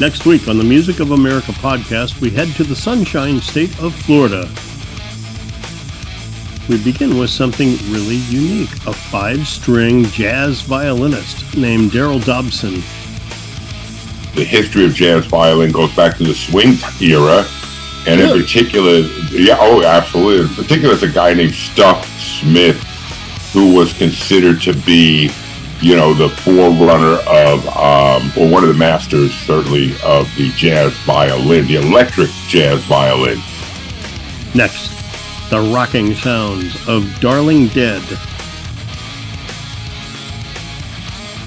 Next week on the Music of America podcast, we head to the Sunshine State of Florida. We begin with something really unique a five string jazz violinist named Daryll Dobson. The history of jazz violin goes back to the swing era, and in particular, yeah, oh, absolutely. In particular, it's a guy named Stuff Smith, who was considered to be you know, the forerunner of, um, or one of the masters, certainly, of the jazz violin, the electric jazz violin. Next, the rocking sounds of Darling Dead.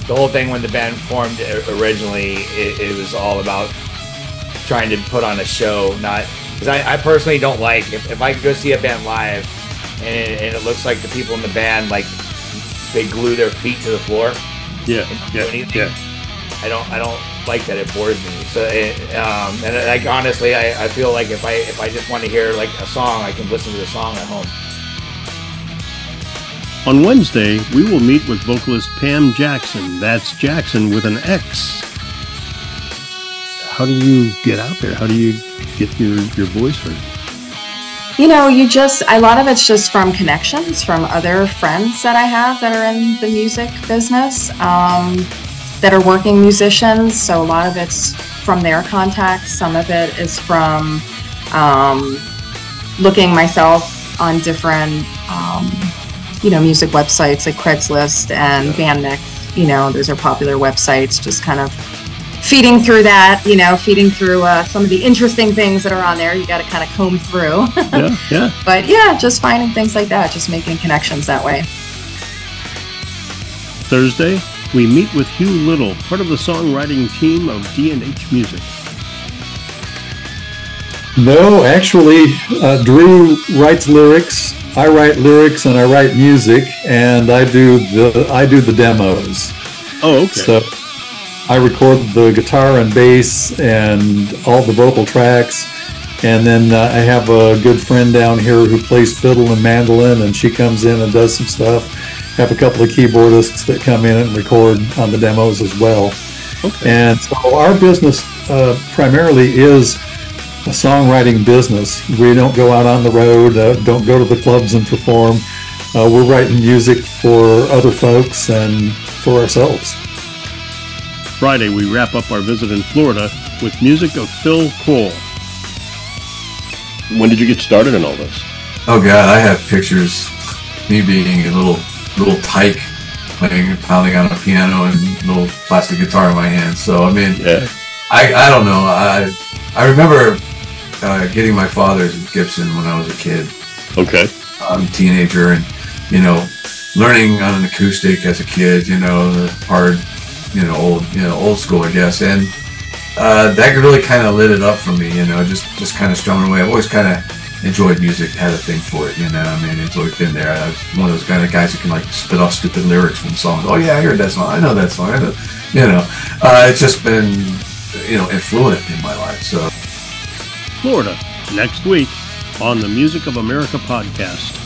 The whole thing when the band formed originally, it, it was all about trying to put on a show, not because I, I, personally don't like if, if I go see a band live and it, and it looks like the people in the band like they glue their feet to the floor. Yeah, yeah, yeah. I don't, I don't like that. It bores me. So, it, um, and like honestly, I, I feel like if I if I just want to hear like a song, I can listen to the song at home. On Wednesday, we will meet with vocalist Pam Jaxson. That's Jaxson with an X. How do you get out there? How do you get your, your voice heard? You know, you just, a lot of it's just from connections from other friends that I have that are in the music business um, that are working musicians. So a lot of it's from their contacts. Some of it is from um, looking myself on different, um, you know, music websites like Craigslist and Bandmix. You know, those are popular websites, just kind of feeding through that, you know, feeding through uh, some of the interesting things that are on there. You got to kind of comb through. yeah, yeah. But yeah, just finding things like that, just making connections that way. Thursday, we meet with Hugh Little, part of the songwriting team of D&H Music. No, actually, uh, Drew writes lyrics. I write lyrics and I write music, and I do the I do the demos. Oh, okay. So I record the guitar and bass and all the vocal tracks. And then uh, I have a good friend down here who plays fiddle and mandolin, and she comes in and does some stuff. Have a couple of keyboardists that come in and record on the demos as well. Okay. And so our business uh, primarily is a songwriting business. We don't go out on the road, uh, don't go to the clubs and perform. Uh, we're writing music for other folks and for ourselves. Friday, we wrap up our visit in Florida with music of Phil Cole. When did you get started in all this? Oh God, I have pictures me being a little little tyke playing pounding on a piano and little plastic guitar in my hand. So I mean, yeah. I I don't know. I I remember uh, getting my father's Gibson when I was a kid. Okay. I'm a teenager and you know learning on an acoustic as a kid. You know the hard you know old you know old school I guess. And uh, that really kind of lit it up for me you know just just kind of strumming away. I've always kind of enjoyed music had a thing for it you know I mean it's always been there. I was one of those kind of guys who can like spit off stupid lyrics from songs. Oh yeah I heard that song. I know that song. I know you know. Uh, it's just been you know influent in my life so. Florida next week on the Music of America podcast